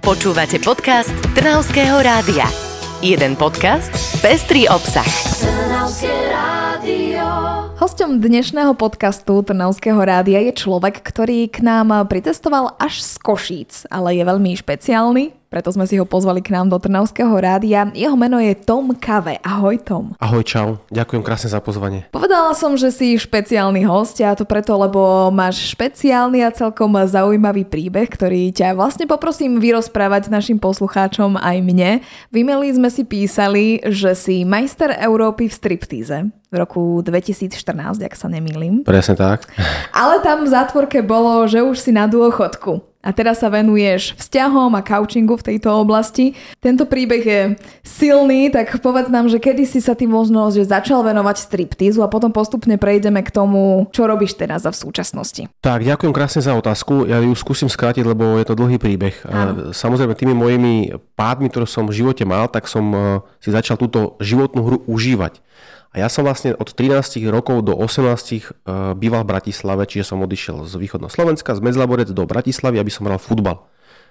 Počúvate podcast Trnavského rádia. Jeden podcast, pestrý obsah. Trnavské rádio. Hostom dnešného podcastu Trnavského rádia je človek, ktorý k nám pritestoval až z Košíc, ale je veľmi špeciálny, preto sme si ho pozvali k nám do Trnavského rádia. Jeho meno je Tom Kave. Ahoj Tom. Ahoj, čau. Ďakujem krásne za pozvanie. Povedala som, že si špeciálny host a to preto, lebo máš špeciálny a celkom zaujímavý príbeh, ktorý ťa vlastne poprosím vyrozprávať našim poslucháčom aj mne. V e sme si písali, že si majster Európy v striptíze v roku 2014, ak sa nemýlim. Presne tak. Ale tam v zátvorke bolo, že už si na dôchodku a teraz sa venuješ vzťahom a couchingu v tejto oblasti. Tento príbeh je silný, tak povedz nám, že kedy si sa ty možno že začal venovať striptizu a potom postupne prejdeme k tomu, čo robíš teraz a v súčasnosti. Tak, ďakujem krásne za otázku. Ja ju skúsim skrátiť, lebo je to dlhý príbeh. Áno. Samozrejme, tými mojimi pádmi, ktoré som v živote mal, tak som eh, si začal túto životnú hru užívať. A ja som vlastne od 13 rokov do 18 e, býval v Bratislave, čiže som odišiel z východného Slovenska, z Medzlaborec do Bratislavy, aby som hral futbal.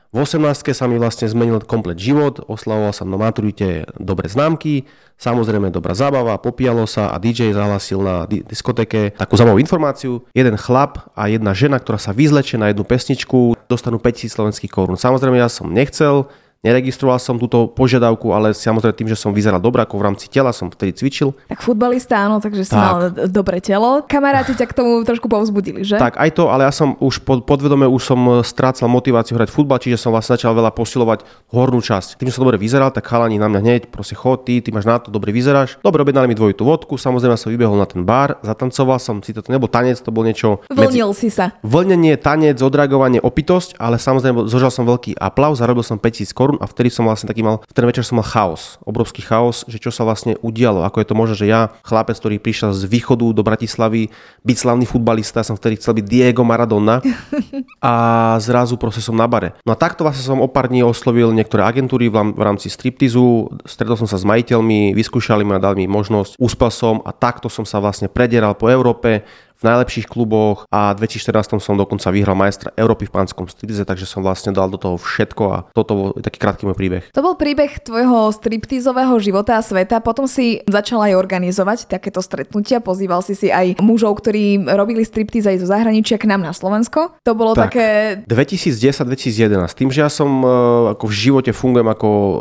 V 18 sa mi vlastne zmenil komplet život, oslavoval som na maturite dobre známky, samozrejme dobrá zábava, popíjalo sa a DJ zahlasil na diskotéke takú zaujímavú informáciu. Jeden chlap a jedna žena, ktorá sa vyzlečie na jednu pesničku, dostanú 5000 slovenských korún. Samozrejme ja som nechcel, Neregistroval som túto požiadavku, ale samozrejme tým, že som vyzeral dobre, ako v rámci tela, som vtedy cvičil. Tak futbalista áno, takže si tak. mal dobré telo. Kamaráti ťa k tomu trošku povzbudili, že? Tak aj to, ale ja som už pod, podvedome už som strácal motiváciu hrať futbal, čiže som vlastne začal veľa posilovať hornú časť. Tým, že som dobre vyzeral, tak chalani na mňa hneď, proste chod, ty, ty máš na to, dobre vyzeráš. Dobre, objednali mi dvojitú vodku, samozrejme som vybehol na ten bar, zatancoval som si to, to nebol tanec, to bol niečo... Vlnil medzi... si sa. Vlnenie, tanec, odreagovanie, opitosť, ale samozrejme zožal som veľký aplauz, zarobil som 5000 korún a vtedy som vlastne taký mal, v ten večer som mal chaos, obrovský chaos, že čo sa vlastne udialo, ako je to možné, že ja, chlapec, ktorý prišiel z východu do Bratislavy, byť slavný futbalista, som vtedy chcel byť Diego Maradona a zrazu proste som na bare. No a takto vlastne som o pár dní oslovil niektoré agentúry v rámci striptizu, stretol som sa s majiteľmi, vyskúšali ma, dali mi možnosť, uspel som a takto som sa vlastne predieral po Európe, v najlepších kluboch a v 2014 som dokonca vyhral majstra Európy v pánskom striptize, takže som vlastne dal do toho všetko a toto bol taký krátky môj príbeh. To bol príbeh tvojho striptizového života a sveta, potom si začal aj organizovať takéto stretnutia, pozýval si si aj mužov, ktorí robili striptiz aj zo zahraničia k nám na Slovensko. To bolo tak, také... 2010-2011, tým, že ja som e, ako v živote fungujem ako e,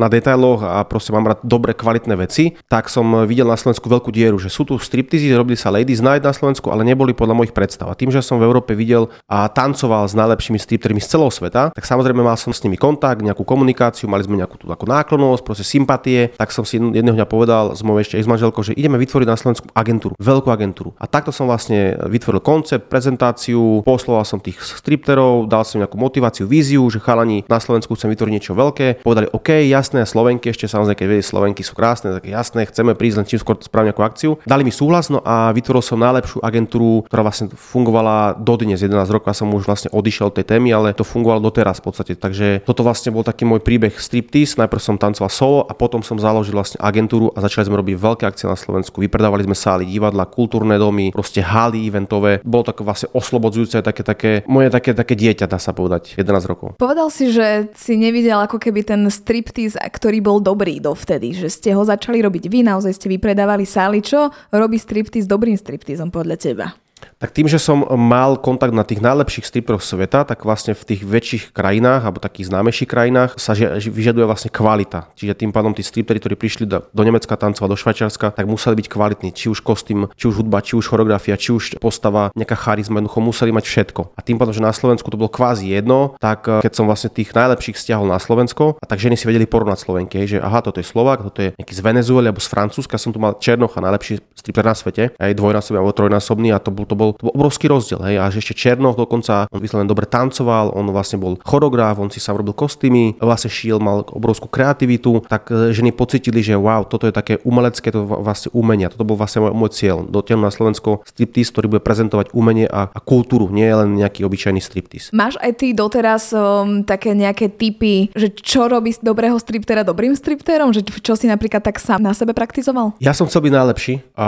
na detailoch a proste mám rád dobre kvalitné veci, tak som videl na Slovensku veľkú dieru, že sú tu striptizy, robili sa Ladies Night na Slovensku, Slovensku, ale neboli podľa mojich predstav. A tým, že som v Európe videl a tancoval s najlepšími striptermi z celého sveta, tak samozrejme mal som s nimi kontakt, nejakú komunikáciu, mali sme nejakú tú ako náklonosť, proste sympatie, tak som si jedného dňa povedal s mojou ešte ex-manželkou, že ideme vytvoriť na Slovensku agentúru, veľkú agentúru. A takto som vlastne vytvoril koncept, prezentáciu, posloval som tých stripterov, dal som nejakú motiváciu, víziu, že chalani na Slovensku chcem vytvoriť niečo veľké. Povedali, OK, jasné, Slovenky, ešte samozrejme, keď vedie Slovenky sú krásne, tak jasné, chceme prísť len čím skôr spravím nejakú akciu. Dali mi súhlas, no a vytvoril som najlepšiu najlepšiu agentúru, ktorá vlastne fungovala dodnes 11 rokov. Ja som už vlastne odišiel od tej témy, ale to fungovalo doteraz v podstate. Takže toto vlastne bol taký môj príbeh striptease. Najprv som tancoval solo a potom som založil vlastne agentúru a začali sme robiť veľké akcie na Slovensku. Vypredávali sme sály, divadla, kultúrne domy, proste haly eventové. Bolo to vlastne oslobodzujúce, také, také, moje také, také dieťa, dá sa povedať, 11 rokov. Povedal si, že si nevidel ako keby ten striptease, ktorý bol dobrý dovtedy, že ste ho začali robiť vy, naozaj ste vypredávali sály. Čo robí striptease dobrým stripteasom podľa teba? Tak tým, že som mal kontakt na tých najlepších striperov sveta, tak vlastne v tých väčších krajinách alebo takých známejších krajinách sa vyžaduje vlastne kvalita. Čiže tým pádom tí striperi, ktorí prišli do, do Nemecka tancovať, do Švajčiarska, tak museli byť kvalitní. Či už kostým, či už hudba, či už choreografia, či už postava, nejaká charizma, jednoducho museli mať všetko. A tým pádom, že na Slovensku to bolo kvázi jedno, tak eh, keď som vlastne tých najlepších stiahol na Slovensko, a tak ženy si vedeli porovnať Slovenky, že aha, toto je Slovak, toto je nejaký z Venezuely alebo z Francúzska, som tu mal Černocha, najlepší striper na svete, aj dvojnásobný alebo trojnásobný a to bol, to bol to bol obrovský rozdiel. Hej. A ešte Černoch dokonca, on vyslovene dobre tancoval, on vlastne bol choreograf, on si sám robil kostýmy, vlastne šiel, mal obrovskú kreativitu, tak e, ženy pocitili, že wow, toto je také umelecké, to vlastne umenie. Toto bol vlastne môj, môj cieľ. Dotiahnuť na Slovensko striptease, ktorý bude prezentovať umenie a, a kultúru, nie len nejaký obyčajný striptease. Máš aj ty doteraz um, také nejaké typy, že čo robí dobrého striptera dobrým stripterom? Že čo si napríklad tak sám na sebe praktizoval? Ja som chcel byť najlepší a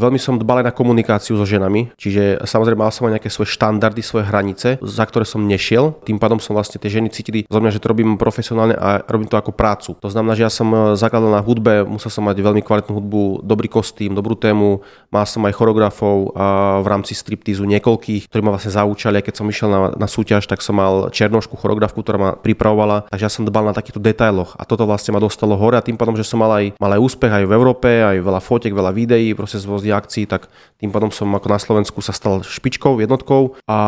veľmi som dbal aj na komunikáciu so ženami Čiže samozrejme mal som aj nejaké svoje štandardy, svoje hranice, za ktoré som nešiel. Tým pádom som vlastne tie ženy cítili zo mňa, že to robím profesionálne a robím to ako prácu. To znamená, že ja som e, zakladal na hudbe, musel som mať veľmi kvalitnú hudbu, dobrý kostým, dobrú tému, mal som aj choreografov v rámci striptízu niekoľkých, ktorí ma vlastne zaučali, keď som išiel na, na súťaž, tak som mal černošku choreografku, ktorá ma pripravovala, takže ja som dbal na takýchto detailoch a toto vlastne ma dostalo hore a tým pádom, že som mal aj, mal aj úspech aj v Európe, aj veľa fotiek, veľa videí, proste z akcií, tak tým pádom som ako na Slovensku sa stal špičkou, jednotkou a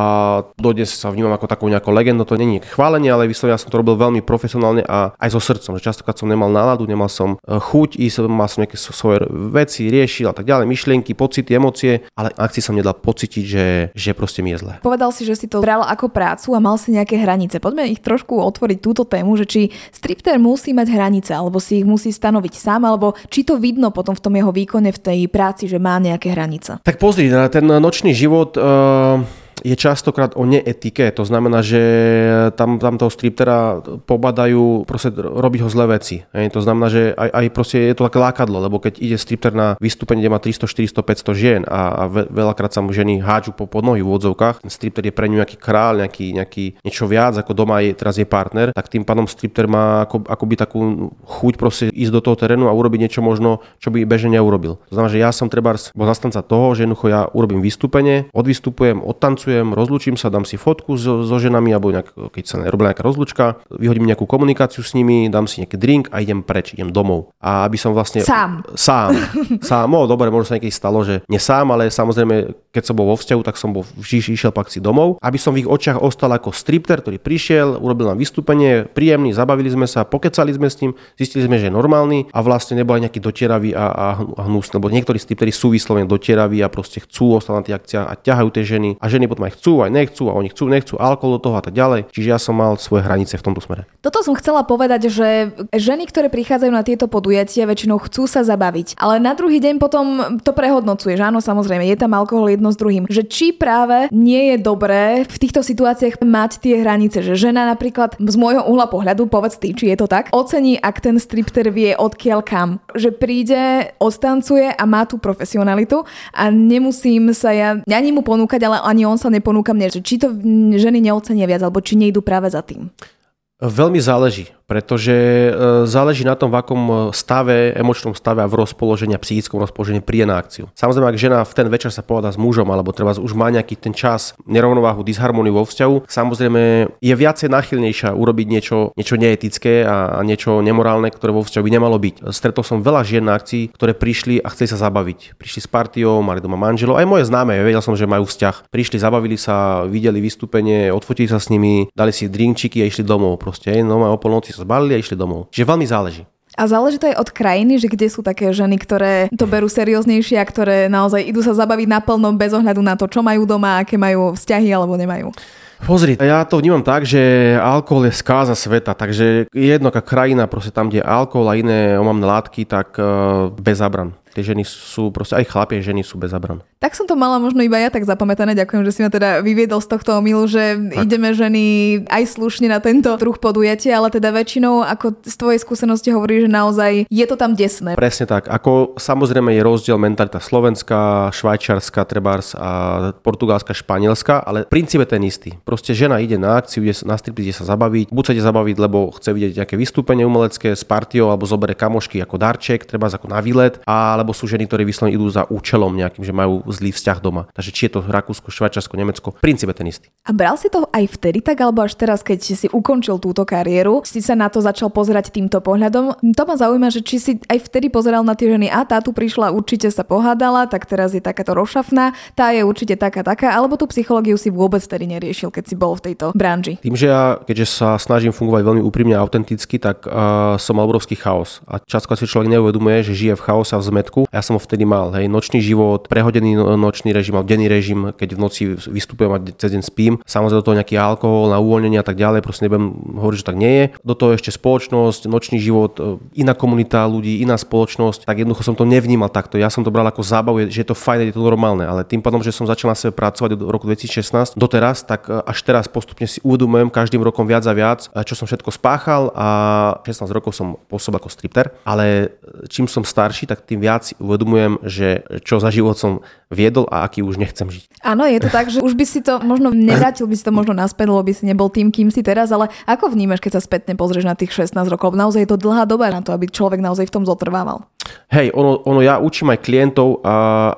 dodnes sa vnímam ako takú nejakú legendu, to je chválenie, ale vyslovene ja som to robil veľmi profesionálne a aj so srdcom, že častokrát som nemal náladu, nemal som e, chuť, ísť, mal som nejaké svoje veci, riešil a tak ďalej, myšlienky, pocity, emócie, ale akcii som nedal pocítiť, že, že proste mi je zle. Povedal si, že si to bral ako prácu a mal si nejaké hranice. Poďme ich trošku otvoriť túto tému, že či stripter musí mať hranice, alebo si ich musí stanoviť sám, alebo či to vidno potom v tom jeho výkone v tej práci, že má nejaké hranice. Tak pozri, ten nočný život uh je častokrát o neetike. To znamená, že tam, tam toho striptera pobadajú proste robiť ho zlé veci. Hej. To znamená, že aj, aj proste je to také lákadlo, lebo keď ide stripter na vystúpenie, kde má 300, 400, 500 žien a, a veľakrát sa mu ženy hádžu po podnohy v ten stripter je pre ňu nejaký král, nejaký, nejaký niečo viac, ako doma je, teraz je partner, tak tým pádom stripter má ako, akoby takú chuť proste ísť do toho terénu a urobiť niečo možno, čo by bežne neurobil. To znamená, že ja som treba bol zastanca toho, že jednoducho ja urobím vystúpenie, odvystupujem, odtancujem, pracujem, rozlučím sa, dám si fotku so, so ženami, alebo nejak, keď sa robila nejaká rozlučka, vyhodím nejakú komunikáciu s nimi, dám si nejaký drink a idem preč, idem domov. A aby som vlastne... Sám. Sám. sám. No, dobre, možno sa niekedy stalo, že nie sám, ale samozrejme, keď som bol vo vzťahu, tak som bol vždy išiel pak si domov. Aby som v ich očiach ostal ako stripter, ktorý prišiel, urobil nám vystúpenie, príjemný, zabavili sme sa, pokecali sme s ním, zistili sme, že je normálny a vlastne nebol aj nejaký dotieravý a, a, a hnusný, lebo niektorí stripteri sú vyslovene dotieraví a proste chcú ostať na tých akciách a ťahajú tie ženy a ženy potom potom aj chcú, aj nechcú a oni chcú, nechcú alkohol do toho a tak ďalej. Čiže ja som mal svoje hranice v tomto smere. Toto som chcela povedať, že ženy, ktoré prichádzajú na tieto podujatia, väčšinou chcú sa zabaviť. Ale na druhý deň potom to prehodnocuje, že áno, samozrejme, je tam alkohol jedno s druhým. Že či práve nie je dobré v týchto situáciách mať tie hranice, že žena napríklad z môjho uhla pohľadu, povedz ty, či je to tak, ocení, ak ten stripter vie odkiaľ kam. Že príde, ostancuje a má tú profesionalitu a nemusím sa ja ani mu ponúkať, ale ani on sa neponúka mne, že či to ženy neocenia viac, alebo či nejdu práve za tým. Veľmi záleží pretože e, záleží na tom, v akom e, stave, emočnom stave a v rozpoložení a psychickom rozpoložení príde na akciu. Samozrejme, ak žena v ten večer sa povedá s mužom alebo treba už má nejaký ten čas nerovnováhu, disharmoniu vo vzťahu, samozrejme je viacej náchylnejšia urobiť niečo, niečo neetické a, a niečo nemorálne, ktoré vo vzťahu by nemalo byť. Stretol som veľa žien na akcii, ktoré prišli a chceli sa zabaviť. Prišli s partiou, mali doma manželov, aj moje známe, vedel som, že majú vzťah. Prišli, zabavili sa, videli vystúpenie, odfotili sa s nimi, dali si drinkčiky a išli domov. Proste, no o polnoci sa zbalili a išli domov. Čiže veľmi záleží. A záleží to aj od krajiny, že kde sú také ženy, ktoré to berú serióznejšie a ktoré naozaj idú sa zabaviť naplno bez ohľadu na to, čo majú doma, aké majú vzťahy alebo nemajú. Pozri, ja to vnímam tak, že alkohol je skáza sveta, takže jedno, aká krajina, proste tam, kde je alkohol a iné omamné látky, tak uh, bez zabran tie ženy sú, proste aj chlapie ženy sú bez zabran. Tak som to mala možno iba ja tak zapamätané. Ďakujem, že si ma teda vyviedol z tohto omilu, že tak. ideme ženy aj slušne na tento druh podujatia, ale teda väčšinou, ako z tvojej skúsenosti hovorí, že naozaj je to tam desné. Presne tak. Ako samozrejme je rozdiel mentalita slovenská, švajčiarska, trebárs a portugalská, španielská, ale princíp je ten istý. Proste žena ide na akciu, ide na strip, ide sa zabaviť, buď sa ide zabaviť, lebo chce vidieť nejaké vystúpenie umelecké s partiou alebo zobere kamošky ako darček, treba ako na výlet, a alebo sú ženy, ktoré vyslovene idú za účelom nejakým, že majú zlý vzťah doma. Takže či je to Rakúsko, Švajčiarsko, Nemecko, v princípe ten istý. A bral si to aj vtedy tak, alebo až teraz, keď si ukončil túto kariéru, si sa na to začal pozerať týmto pohľadom. To ma zaujíma, že či si aj vtedy pozeral na tie ženy, a tá tu prišla, určite sa pohádala, tak teraz je takáto rošafná, tá je určite taká, taká, alebo tú psychológiu si vôbec vtedy neriešil, keď si bol v tejto branži. Tým, že ja, keďže sa snažím fungovať veľmi úprimne a autenticky, tak uh, som obrovský chaos. A často si človek neuvedomuje, že žije v chaose a v zmetku poriadku. Ja som ho vtedy mal, hej, nočný život, prehodený no, nočný režim, mal denný režim, keď v noci vystupujem a cez deň spím. Samozrejme do toho nejaký alkohol na uvoľnenie a tak ďalej, proste nebudem hovoriť, že tak nie je. Do toho ešte spoločnosť, nočný život, e, iná komunita ľudí, iná spoločnosť, tak jednoducho som to nevnímal takto. Ja som to bral ako zábavu, že je to fajn, je to normálne, ale tým pádom, že som začal na sebe pracovať od roku 2016 doteraz, tak e, až teraz postupne si uvedomujem každým rokom viac a viac, e, čo som všetko spáchal a 16 rokov som pôsobil ako stripter, ale čím som starší, tak tým viac si uvedomujem, že čo za život som viedol a aký už nechcem žiť. Áno, je to tak, že už by si to možno nevrátil by si to možno naspäť, lebo by si nebol tým, kým si teraz, ale ako vnímaš, keď sa spätne pozrieš na tých 16 rokov? Naozaj je to dlhá doba na to, aby človek naozaj v tom zotrvával. Hej, ono, ono ja učím aj klientov,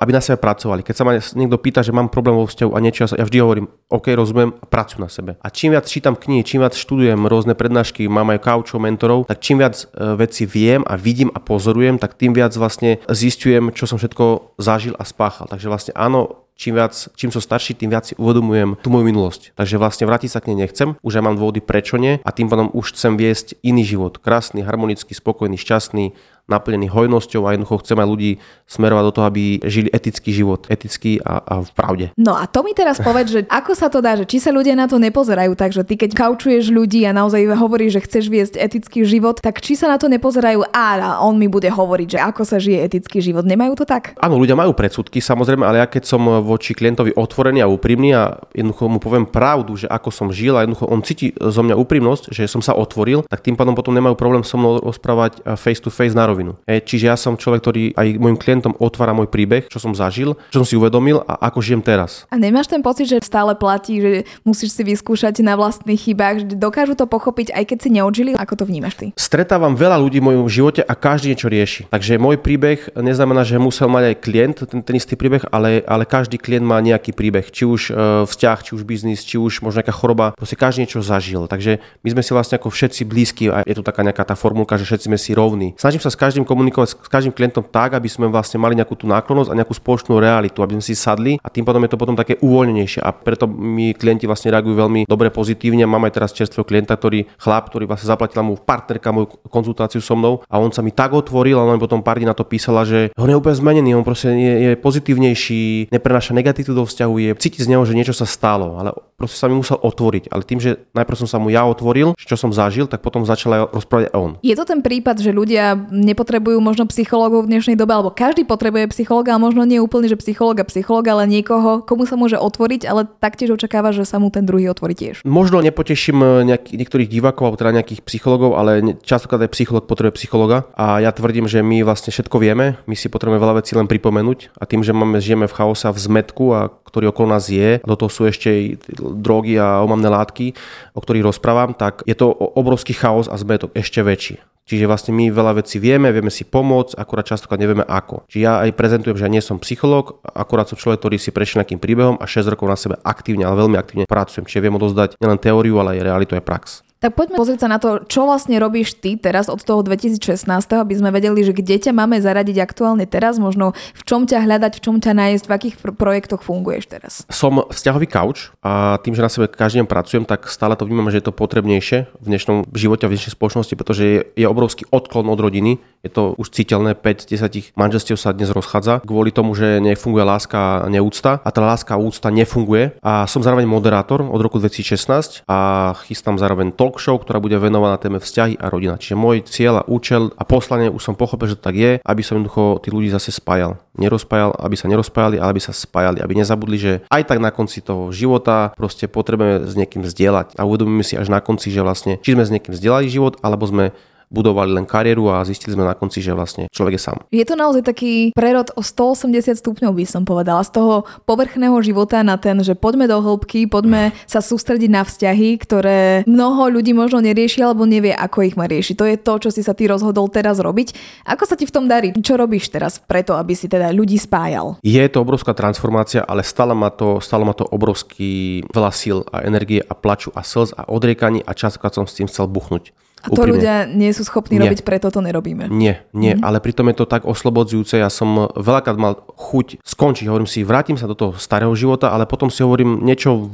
aby na sebe pracovali. Keď sa ma niekto pýta, že mám problém vo vzťahu a niečo, ja vždy hovorím, OK, rozumiem, pracuj na sebe. A čím viac čítam knihy, čím viac študujem rôzne prednášky, mám aj kaučov, mentorov, tak čím viac e, veci viem a vidím a pozorujem, tak tým viac vlastne zistujem, čo som všetko zažil a spáchal. Takže vlastne áno, čím, viac, čím som starší, tým viac si uvedomujem tú moju minulosť. Takže vlastne vrátiť sa k nej nechcem, už aj mám dôvody prečo nie a tým pádom už chcem viesť iný život. Krásny, harmonický, spokojný, šťastný, naplnený hojnosťou a jednoducho chcem aj ľudí smerovať do toho, aby žili etický život, etický a, a v pravde. No a to mi teraz povedz, že ako sa to dá, že či sa ľudia na to nepozerajú tak, že ty keď kaučuješ ľudí a naozaj hovoríš, že chceš viesť etický život, tak či sa na to nepozerajú a on mi bude hovoriť, že ako sa žije etický život. Nemajú to tak? Áno, ľudia majú predsudky, samozrejme, ale ja keď som voči klientovi otvorený a úprimný a jednoducho mu poviem pravdu, že ako som žil a jednoducho on cíti zo mňa úprimnosť, že som sa otvoril, tak tým pádom potom nemajú problém so mnou rozprávať face to face na rovinu. E, čiže ja som človek, ktorý aj môjim klientom otvára môj príbeh, čo som zažil, čo som si uvedomil a ako žijem teraz. A nemáš ten pocit, že stále platí, že musíš si vyskúšať na vlastných chybách, že dokážu to pochopiť, aj keď si neodžili? Ako to vnímaš ty? Stretávam veľa ľudí v mojom živote a každý niečo rieši. Takže môj príbeh neznamená, že musel mať aj klient ten, ten istý príbeh, ale, ale každý klient má nejaký príbeh. Či už e, vzťah, či už biznis, či už možno nejaká choroba. Proste každý niečo zažil. Takže my sme si vlastne ako všetci blízki a je tu taká nejaká tá formulka, že všetci sme si rovní. Snažím sa s každým komunikovať s každým klientom tak, aby sme vlastne mali nejakú tú náklonnosť a nejakú spoločnú realitu, aby sme si sadli a tým pádom je to potom také uvoľnenejšie a preto mi klienti vlastne reagujú veľmi dobre pozitívne. Mám aj teraz čerstvého klienta, ktorý chlap, ktorý vlastne zaplatila mu partnerka moju konzultáciu so mnou a on sa mi tak otvoril a on mi potom pár dní na to písala, že on je úplne zmenený, on proste je, je pozitívnejší, neprenáša negativitu do vzťahu, je cítiť z neho, že niečo sa stalo, ale proste sa mi musel otvoriť. Ale tým, že najprv som sa mu ja otvoril, čo som zažil, tak potom začal aj rozprávať on. Je to ten prípad, že ľudia nepotrebujú možno psychológov v dnešnej dobe, alebo každý potrebuje psychológa, a možno nie úplne, že psychológa, psychológa, ale niekoho, komu sa môže otvoriť, ale taktiež očakáva, že sa mu ten druhý otvorí tiež. Možno nepoteším eh, nejak, niektorých divákov, alebo teda nejakých psychológov, ale častokrát aj psychológ potrebuje psychologa a ja tvrdím, že my vlastne všetko vieme, my si potrebujeme veľa vecí len pripomenúť a tým, že máme, žijeme v chaose a v zmetku a ktorý okolo nás je, do toho sú ešte drogy a omamné látky, o ktorých rozprávam, tak je to obrovský chaos a zmetok ešte väčší. Čiže vlastne my veľa vecí vieme, vieme si pomôcť, akurát častokrát nevieme ako. Čiže ja aj prezentujem, že ja nie som psychológ, akurát som človek, ktorý si prešiel nejakým príbehom a 6 rokov na sebe aktívne, ale veľmi aktívne pracujem. Čiže viem odozdať nielen teóriu, ale aj realitu aj prax. Tak poďme pozrieť sa na to, čo vlastne robíš ty teraz od toho 2016, aby sme vedeli, že kde ťa máme zaradiť aktuálne teraz, možno v čom ťa hľadať, v čom ťa nájsť, v akých pr- projektoch funguješ teraz. Som vzťahový kauč a tým, že na sebe každý deň pracujem, tak stále to vnímam, že je to potrebnejšie v dnešnom živote a v dnešnej spoločnosti, pretože je, je obrovský odklon od rodiny. Je to už citeľné, 5-10 manželstiev sa dnes rozchádza kvôli tomu, že nefunguje láska a neúcta a tá láska a úcta nefunguje. A som zároveň moderátor od roku 2016 a chystám zároveň talk show, ktorá bude venovaná téme vzťahy a rodina. Čiže môj cieľ a účel a poslanie už som pochopil, že to tak je, aby som jednoducho tí ľudí zase spájal. Nerozpájal, aby sa nerozpájali, ale aby sa spájali, aby nezabudli, že aj tak na konci toho života proste potrebujeme s niekým zdieľať a uvedomíme si až na konci, že vlastne či sme s niekým zdieľali život, alebo sme budovali len kariéru a zistili sme na konci, že vlastne človek je sám. Je to naozaj taký prerod o 180 stupňov, by som povedala. Z toho povrchného života na ten, že poďme do hĺbky, poďme sa sústrediť na vzťahy, ktoré mnoho ľudí možno nerieši alebo nevie, ako ich má riešiť. To je to, čo si sa ty rozhodol teraz robiť. Ako sa ti v tom darí? Čo robíš teraz preto, aby si teda ľudí spájal? Je to obrovská transformácia, ale stále má to, stále má to obrovský veľa síl a energie a plaču a slz a odriekaní a častokrát som s tým chcel buchnúť. A to Úprimne. ľudia nie sú schopní nie. robiť, preto to nerobíme. Nie, nie, mm. ale pritom je to tak oslobodzujúce. Ja som veľakrát mal chuť skončiť. Hovorím si, vrátim sa do toho starého života, ale potom si hovorím, niečo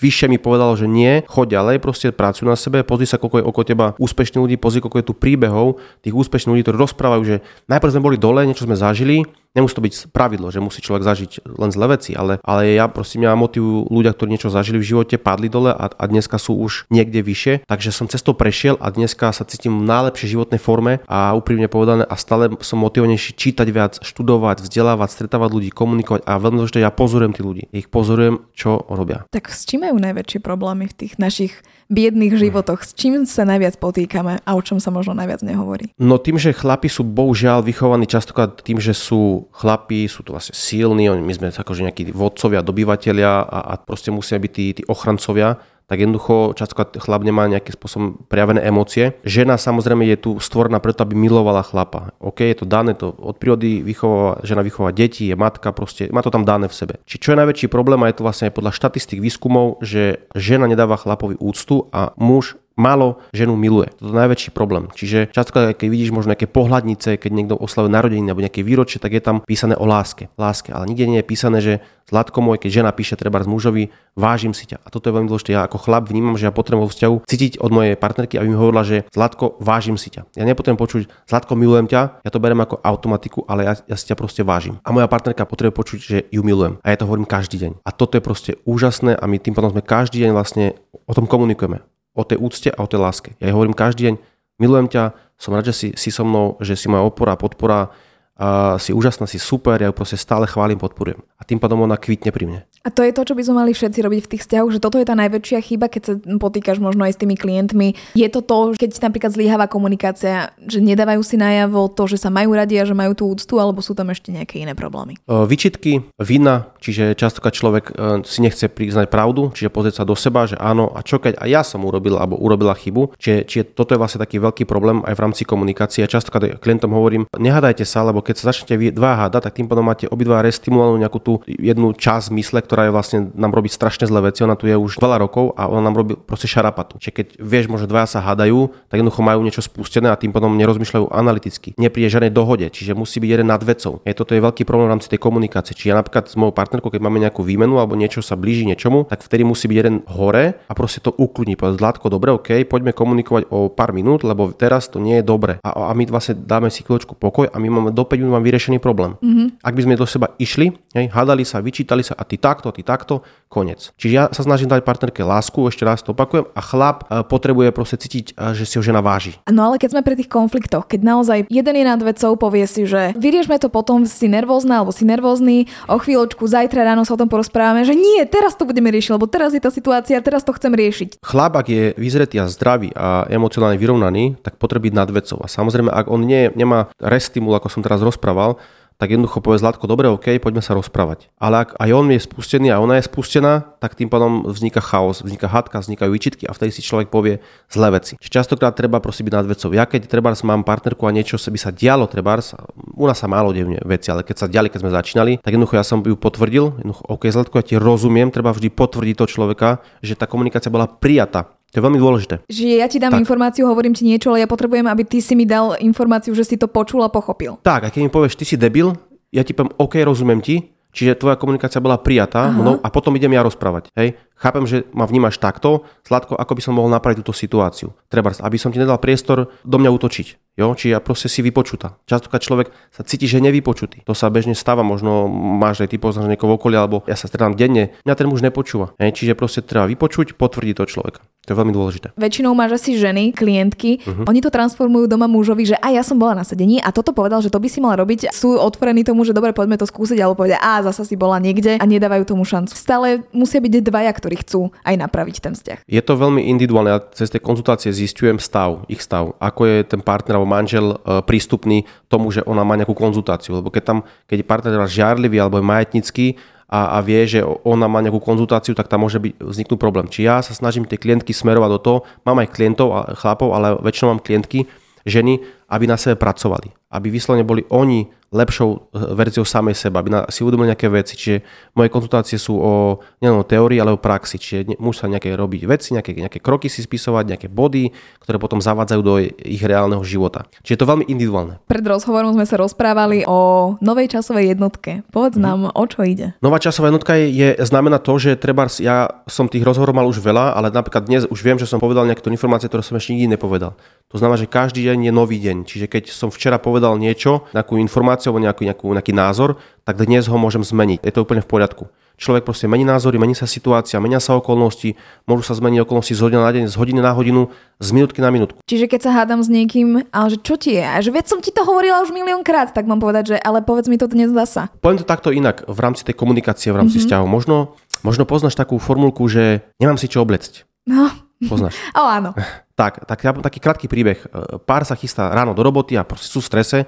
vyššie mi povedalo, že nie, choď ďalej, proste pracuj na sebe, pozri sa, koľko je okolo teba úspešných ľudí, pozri, koľko je tu príbehov tých úspešných ľudí, ktorí rozprávajú, že najprv sme boli dole, niečo sme zažili, Nemusí to byť pravidlo, že musí človek zažiť len zlé veci, ale, ale ja prosím, ja motivujú ľudia, ktorí niečo zažili v živote, padli dole a, a dneska sú už niekde vyššie, takže som cestou prešiel a dnes dneska sa cítim v najlepšej životnej forme a úprimne povedané a stále som motivovanejší čítať viac, študovať, vzdelávať, stretávať ľudí, komunikovať a veľmi dôležité, ja pozorujem tí ľudí. Ich pozorujem, čo robia. Tak s čím majú najväčšie problémy v tých našich biedných životoch? S čím sa najviac potýkame a o čom sa možno najviac nehovorí? No tým, že chlapi sú bohužiaľ vychovaní častokrát tým, že sú chlapi, sú to vlastne silní, my sme akože nejakí vodcovia, dobyvateľia a, a proste musia byť tí, tí ochrancovia tak jednoducho častokrát chlap nemá nejakým spôsobom prejavené emócie. Žena samozrejme je tu stvorená preto, aby milovala chlapa. OK, je to dané, to od prírody vychováva, žena vychová deti, je matka, proste má to tam dané v sebe. Či čo je najväčší problém, a je to vlastne aj podľa štatistik výskumov, že žena nedáva chlapovi úctu a muž málo ženu miluje. To je najväčší problém. Čiže často, keď vidíš možno nejaké pohľadnice, keď niekto oslavuje narodeniny alebo nejaké výročie, tak je tam písané o láske. Láske, ale nikde nie je písané, že Zlatko môj, keď žena píše treba z mužovi, vážim si ťa. A toto je veľmi dôležité. Ja ako chlap vnímam, že ja potrebujem vo vzťahu cítiť od mojej partnerky, aby mi hovorila, že Zlatko, vážim si ťa. Ja nepotrebujem počuť, Zlatko, milujem ťa, ja to berem ako automatiku, ale ja, ja si ťa proste vážim. A moja partnerka potrebuje počuť, že ju milujem. A ja to hovorím každý deň. A toto je proste úžasné a my tým potom sme každý deň vlastne o tom komunikujeme o tej úcte a o tej láske. Ja jej hovorím každý deň, milujem ťa, som rád, že si, si so mnou, že si moja opora, podpora, a si úžasná, si super, ja ju proste stále chválim, podporujem. A tým pádom ona kvitne pri mne. A to je to, čo by sme mali všetci robiť v tých vzťahoch, že toto je tá najväčšia chyba, keď sa potýkaš možno aj s tými klientmi. Je to to, keď napríklad zlyháva komunikácia, že nedávajú si najavo to, že sa majú radi a že majú tú úctu, alebo sú tam ešte nejaké iné problémy. Vyčitky, vina, čiže častokrát človek e, si nechce priznať pravdu, čiže pozrieť sa do seba, že áno, a čo keď aj ja som urobil alebo urobila chybu. Čiže, čiže toto je vlastne taký veľký problém aj v rámci komunikácie. Častokrát klientom hovorím, nehádajte sa, lebo keď sa začnete dva hádať, tak tým pádom máte obidva restimulovanú nejakú tú jednu časť mysle, ktorá je vlastne nám robí strašne zlé veci. Ona tu je už veľa rokov a ona nám robí proste šarapatu. Čiže keď vieš, možno dvaja sa hádajú, tak jednoducho majú niečo spustené a tým potom nerozmýšľajú analyticky. Nepríde žiadnej dohode, čiže musí byť jeden nad vecou. Je toto je veľký problém v rámci tej komunikácie. Čiže ja napríklad s mojou partnerkou, keď máme nejakú výmenu alebo niečo sa blíži niečomu, tak vtedy musí byť jeden hore a proste to ukludní. Povedať, Zlatko, dobre, OK, poďme komunikovať o pár minút, lebo teraz to nie je dobre. A, a my vlastne dáme si chvíľočku pokoj a my máme do 5 minút mám vyriešený problém. Mm-hmm. Ak by sme do seba išli, hej, hádali sa, vyčítali sa a ty takto, ty takto, konec. Čiže ja sa snažím dať partnerke lásku, ešte raz to opakujem, a chlap e, potrebuje proste cítiť, e, že si ho žena váži. No ale keď sme pri tých konfliktoch, keď naozaj jeden je nad vecou, povie si, že vyriešme to potom, si nervózna alebo si nervózny, o chvíľočku, zajtra ráno sa o tom porozprávame, že nie, teraz to budeme riešiť, lebo teraz je tá situácia, teraz to chcem riešiť. Chlap, ak je vyzretý a zdravý a emocionálne vyrovnaný, tak potrebuje nad vecou. A samozrejme, ak on nie, nemá restimul, ako som teraz rozprával, tak jednoducho povie Zlatko, dobre, OK, poďme sa rozprávať. Ale ak aj on je spustený a ona je spustená, tak tým pádom vzniká chaos, vzniká hadka, vznikajú výčitky a vtedy si človek povie zlé veci. Čiže častokrát treba prosím byť nad. Ja keď trebárs mám partnerku a niečo by sa dialo trebárs, u nás sa málo devne veci, ale keď sa diali, keď sme začínali, tak jednoducho ja som ju potvrdil, jednoducho, OK, Zlatko, ja ti rozumiem, treba vždy potvrdiť to človeka, že tá komunikácia bola prijatá to je veľmi dôležité. Že ja ti dám tak. informáciu, hovorím ti niečo, ale ja potrebujem, aby ty si mi dal informáciu, že si to počul a pochopil. Tak, a keď mi povieš, ty si debil, ja ti poviem, OK, rozumiem ti, čiže tvoja komunikácia bola prijatá mnou a potom idem ja rozprávať. Hej? Chápem, že ma vnímaš takto, Zlatko, ako by som mohol napraviť túto situáciu. Treba, aby som ti nedal priestor do mňa útočiť. Jo? Či ja proste si vypočutá. Častokrát človek sa cíti, že je nevypočutý. To sa bežne stáva, možno máš aj ty poznáš niekoho v okolí, alebo ja sa stretám denne, mňa ten muž nepočúva. Hej? Čiže proste treba vypočuť, potvrdiť to človeka. To je veľmi dôležité. Väčšinou máš asi ženy, klientky, uh-huh. oni to transformujú doma mužovi, že a ja som bola na sedení a toto povedal, že to by si mala robiť. Sú otvorení tomu, že dobre, poďme to skúsiť, alebo povedia, a zasa si bola niekde a nedávajú tomu šancu. Stále musia byť dvaja, ktorí chcú aj napraviť ten vzťah. Je to veľmi individuálne. Ja cez tie konzultácie zistujem stav, ich stav. Ako je ten partner alebo manžel e, prístupný tomu, že ona má nejakú konzultáciu. Lebo keď tam, keď je partner žiarlivý alebo je majetnický, a, a vie, že ona má nejakú konzultáciu, tak tam môže byť, vzniknúť problém. Či ja sa snažím tie klientky smerovať do toho, mám aj klientov a chlapov, ale väčšinou mám klientky, ženy, aby na sebe pracovali. Aby vyslovene boli oni lepšou eh, verziou samej seba, aby si uvedomili nejaké veci. Čiže moje konzultácie sú o nielen o teórii, ale o praxi. Čiže musí sa nejaké robiť veci, nejaké, nejaké kroky si spisovať, nejaké body, ktoré potom zavádzajú do ich reálneho života. Čiže je to veľmi individuálne. Pred rozhovorom sme sa rozprávali o novej časovej jednotke. Povedz hmm. nám, o čo ide. Nová časová jednotka je, je znamená to, že treba, ja som tých rozhovorov mal už veľa, ale napríklad dnes už viem, že som povedal nejaké informácie, ktoré som ešte nikdy nepovedal. To znamená, že každý deň je nový deň. Čiže keď som včera povedal niečo, nejakú informáciu alebo nejaký, nejakú, nejaký názor, tak dnes ho môžem zmeniť. Je to úplne v poriadku. Človek proste mení názory, mení sa situácia, menia sa okolnosti, môžu sa zmeniť okolnosti z hodiny na deň, z hodiny na hodinu, z minútky na minútku. Čiže keď sa hádam s niekým, ale že čo ti je? A že veď som ti to hovorila už miliónkrát, tak mám povedať, že ale povedz mi to dnes zasa. Poviem to takto inak, v rámci tej komunikácie, v rámci mm-hmm. vzťahu. Možno, možno poznáš takú formulku, že nemám si čo oblecť. No. Poznáš? o, áno. Tak, tak taký krátky príbeh. Pár sa chystá ráno do roboty a proste sú v strese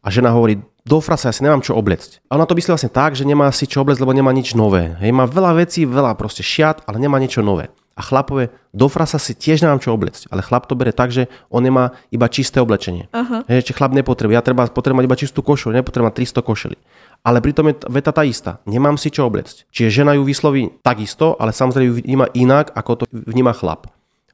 a žena hovorí, do frasa, ja si nemám čo oblecť. A ona to myslí vlastne tak, že nemá si čo oblecť, lebo nemá nič nové. Hej, má veľa vecí, veľa proste šiat, ale nemá niečo nové. A chlapové, do frasa si tiež nemám čo oblecť. Ale chlap to bere tak, že on nemá iba čisté oblečenie. Uh-huh. Hej, ešte chlap nepotrebuje. Ja treba, potrebujem mať iba čistú košelu, nepotrebujem mať 300 košeli. Ale pritom je veta tá istá. Nemám si čo oblecť. Čiže žena ju vysloví takisto, ale samozrejme ju vníma inak, ako to vníma chlap.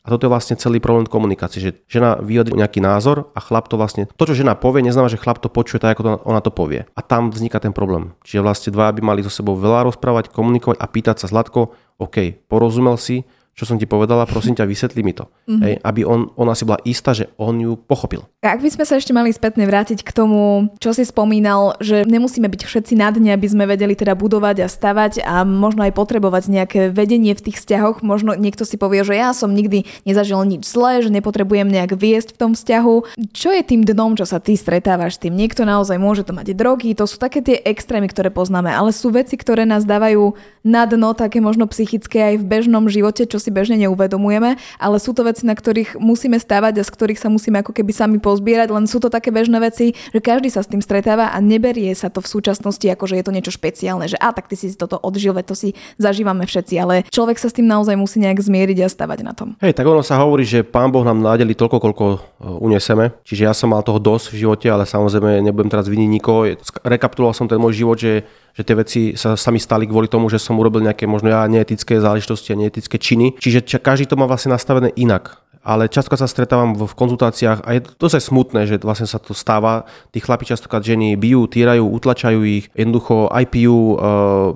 A toto je vlastne celý problém komunikácie, že žena vyjadrí nejaký názor a chlap to vlastne, to čo žena povie, neznamená, že chlap to počuje tak, ako to ona to povie. A tam vzniká ten problém. Čiže vlastne dva by mali so sebou veľa rozprávať, komunikovať a pýtať sa Zlatko, OK, porozumel si, čo som ti povedala, prosím ťa, vysvetli mi to. Mm-hmm. Hej, aby on, ona si bola istá, že on ju pochopil. Ak by sme sa ešte mali spätne vrátiť k tomu, čo si spomínal, že nemusíme byť všetci na dne, aby sme vedeli teda budovať a stavať a možno aj potrebovať nejaké vedenie v tých vzťahoch. Možno niekto si povie, že ja som nikdy nezažil nič zlé, že nepotrebujem nejak viesť v tom vzťahu. Čo je tým dnom, čo sa ty stretávaš s tým? Niekto naozaj môže to mať drogy, to sú také tie extrémy, ktoré poznáme, ale sú veci, ktoré nás dávajú na dno, také možno psychické aj v bežnom živote, čo si bežne neuvedomujeme, ale sú to veci, na ktorých musíme stavať a z ktorých sa musíme ako keby sami pozbierať, len sú to také bežné veci, že každý sa s tým stretáva a neberie sa to v súčasnosti ako, že je to niečo špeciálne, že a tak ty si toto odžil, to si zažívame všetci, ale človek sa s tým naozaj musí nejak zmieriť a stavať na tom. Hej, tak ono sa hovorí, že pán Boh nám nádeli toľko, koľko e, unieseme, čiže ja som mal toho dosť v živote, ale samozrejme nebudem teraz viniť nikoho. Rekapituloval som ten môj život, že že tie veci sa sami stali kvôli tomu, že som urobil nejaké možno ja neetické záležitosti a neetické činy. Čiže každý to má vlastne nastavené inak ale často sa stretávam v konzultáciách a je to dosť smutné, že vlastne sa to stáva. Tí chlapi častokrát ženy bijú, týrajú, utlačajú ich, jednoducho aj pijú, e,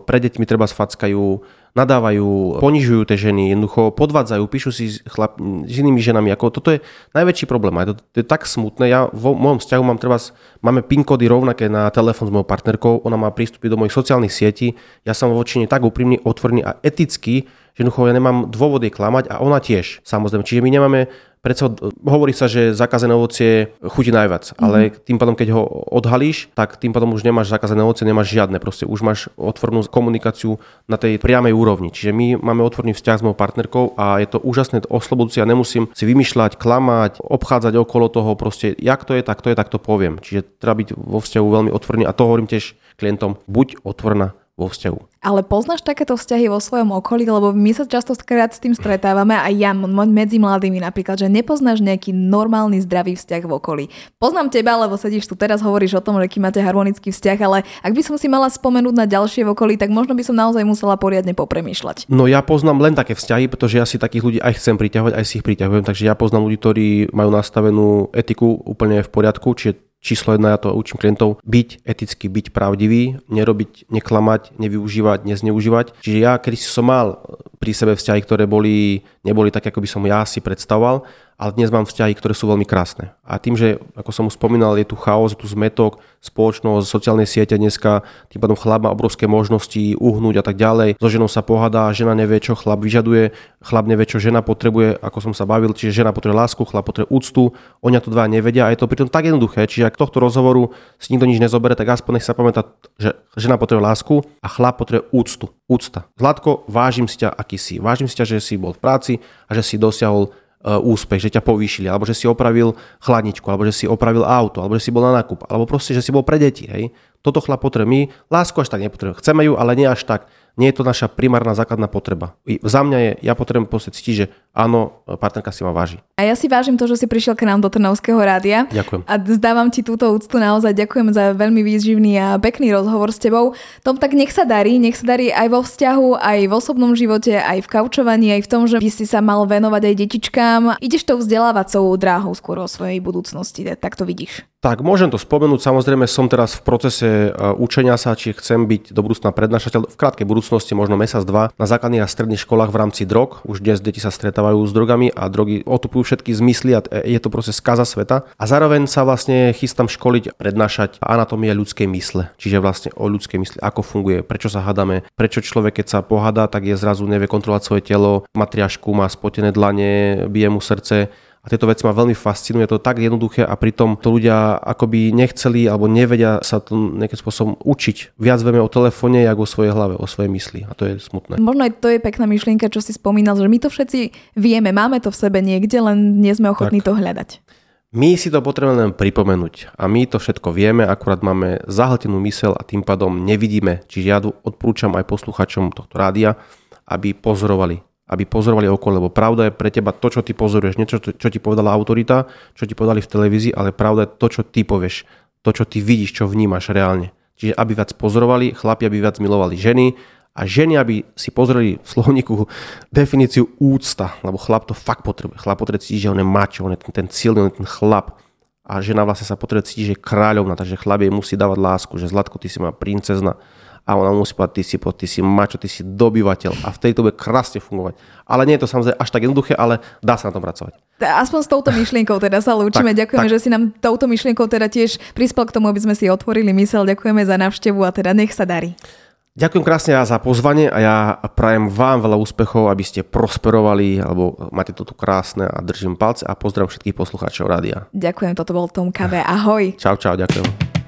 pre deťmi treba sfackajú, nadávajú, ponižujú tie ženy, jednoducho podvádzajú, píšu si chlap, s inými ženami. Ako, toto je najväčší problém. A to, to je tak smutné. Ja vo mojom vzťahu mám treba, máme PIN kódy rovnaké na telefón s mojou partnerkou, ona má prístupy do mojich sociálnych sietí, ja som voči nej tak úprimný, otvorený a etický, že jednoducho ja nemám dôvody klamať a ona tiež, samozrejme. Čiže my nemáme Predsa hovorí sa, že zakázané ovocie chutí najviac, mm-hmm. ale tým pádom, keď ho odhalíš, tak tým pádom už nemáš zakázané ovocie, nemáš žiadne, proste už máš otvornú komunikáciu na tej priamej úrovni. Čiže my máme otvorný vzťah s mojou partnerkou a je to úžasné oslobodujúce a nemusím si vymýšľať, klamať, obchádzať okolo toho, proste jak to je, tak to je, tak to poviem. Čiže treba byť vo vzťahu veľmi otvorný a to hovorím tiež klientom, buď otvorená vo vzťahu. Ale poznáš takéto vzťahy vo svojom okolí, lebo my sa často s tým stretávame aj ja medzi mladými napríklad, že nepoznáš nejaký normálny zdravý vzťah v okolí. Poznám teba, lebo sedíš tu teraz, hovoríš o tom, že máte harmonický vzťah, ale ak by som si mala spomenúť na ďalšie v okolí, tak možno by som naozaj musela poriadne popremýšľať. No ja poznám len také vzťahy, pretože ja si takých ľudí aj chcem priťahovať, aj si ich priťahujem, takže ja poznám ľudí, ktorí majú nastavenú etiku úplne v poriadku, čiže číslo jedna, ja to učím klientov, byť eticky, byť pravdivý, nerobiť, neklamať, nevyužívať, nezneužívať. Čiže ja, keď som mal pri sebe vzťahy, ktoré boli, neboli tak, ako by som ja si predstavoval, ale dnes mám vzťahy, ktoré sú veľmi krásne. A tým, že, ako som už spomínal, je tu chaos, je tu zmetok, spoločnosť, sociálne siete dneska, tým pádom chlap má obrovské možnosti uhnúť a tak ďalej. So ženou sa pohádá, žena nevie, čo chlap vyžaduje, chlap nevie, čo žena potrebuje, ako som sa bavil, čiže žena potrebuje lásku, chlap potrebuje úctu, oni to dva nevedia a je to pritom tak jednoduché, čiže ak tohto rozhovoru si nikto nič nezobere, tak aspoň nech sa pamätá, že žena potrebuje lásku a chlap potrebuje úctu. Úcta. Zlatko, vážim si ťa, aký si. Vážim si ťa, že si bol v práci a že si dosiahol úspech, že ťa povýšili, alebo že si opravil chladničku, alebo že si opravil auto, alebo že si bol na nákup, alebo proste, že si bol pre deti. Hej. Toto chlap potrebuje. My lásku až tak nepotrebujeme. Chceme ju, ale nie až tak nie je to naša primárna základná potreba. I za mňa je, ja potrebujem proste cítiť, že áno, partnerka si ma váži. A ja si vážim to, že si prišiel k nám do Trnavského rádia. Ďakujem. A zdávam ti túto úctu naozaj. Ďakujem za veľmi výživný a pekný rozhovor s tebou. Tom tak nech sa darí, nech sa darí aj vo vzťahu, aj v osobnom živote, aj v kaučovaní, aj v tom, že by si sa mal venovať aj detičkám. Ideš tou vzdelávacou dráhou skôr o svojej budúcnosti, tak to vidíš. Tak môžem to spomenúť, samozrejme som teraz v procese e, učenia sa, či chcem byť do budúcna prednášateľ v krátkej budúcnosti, možno mesiac, dva, na základných a stredných školách v rámci drog. Už dnes deti sa stretávajú stretávajú s drogami a drogy otupujú všetky zmysly a je to proste skaza sveta. A zároveň sa vlastne chystám školiť, prednášať anatómia ľudskej mysle. Čiže vlastne o ľudskej mysli, ako funguje, prečo sa hádame, prečo človek, keď sa pohádá, tak je zrazu nevie kontrolovať svoje telo, matriašku, má spotené dlane, bije mu srdce a tieto veci ma veľmi fascinuje, to je tak jednoduché a pritom to ľudia akoby nechceli alebo nevedia sa to nejakým spôsobom učiť. Viac vieme o telefóne, ako o svojej hlave, o svojej mysli a to je smutné. Možno aj to je pekná myšlienka, čo si spomínal, že my to všetci vieme, máme to v sebe niekde, len nie sme ochotní tak. to hľadať. My si to potrebujeme len pripomenúť a my to všetko vieme, akurát máme zahltenú mysel a tým pádom nevidíme. Čiže ja odporúčam aj posluchačom tohto rádia, aby pozorovali aby pozorovali okolo, lebo pravda je pre teba to, čo ty pozoruješ, niečo, čo ti povedala autorita, čo ti povedali v televízii, ale pravda je to, čo ty povieš, to, čo ty vidíš, čo vnímaš reálne. Čiže aby viac pozorovali, chlapi aby viac milovali ženy a ženy aby si pozreli v slovníku definíciu úcta, lebo chlap to fakt potrebuje. Chlap potrebuje cítiť, že on je mačo, on je ten, ten silný, on je ten chlap. A žena vlastne sa potrebuje cítiť, že je kráľovna, takže chlap jej musí dávať lásku, že Zlatko, ty si má princezna a ona musí povedať, ty si, ty si mačo, ty si dobyvateľ a vtedy to bude krásne fungovať. Ale nie je to samozrejme až tak jednoduché, ale dá sa na tom pracovať. Aspoň s touto myšlienkou teda sa lúčime. tak, Ďakujeme, tak. že si nám touto myšlienkou teda tiež prispel k tomu, aby sme si otvorili mysel. Ďakujeme za návštevu a teda nech sa darí. Ďakujem krásne za pozvanie a ja prajem vám veľa úspechov, aby ste prosperovali, alebo máte to tu krásne a držím palce a pozdravím všetkých poslucháčov rádia. Ďakujem, toto bol Tom KV. Ahoj. Čau, čau, ďakujem.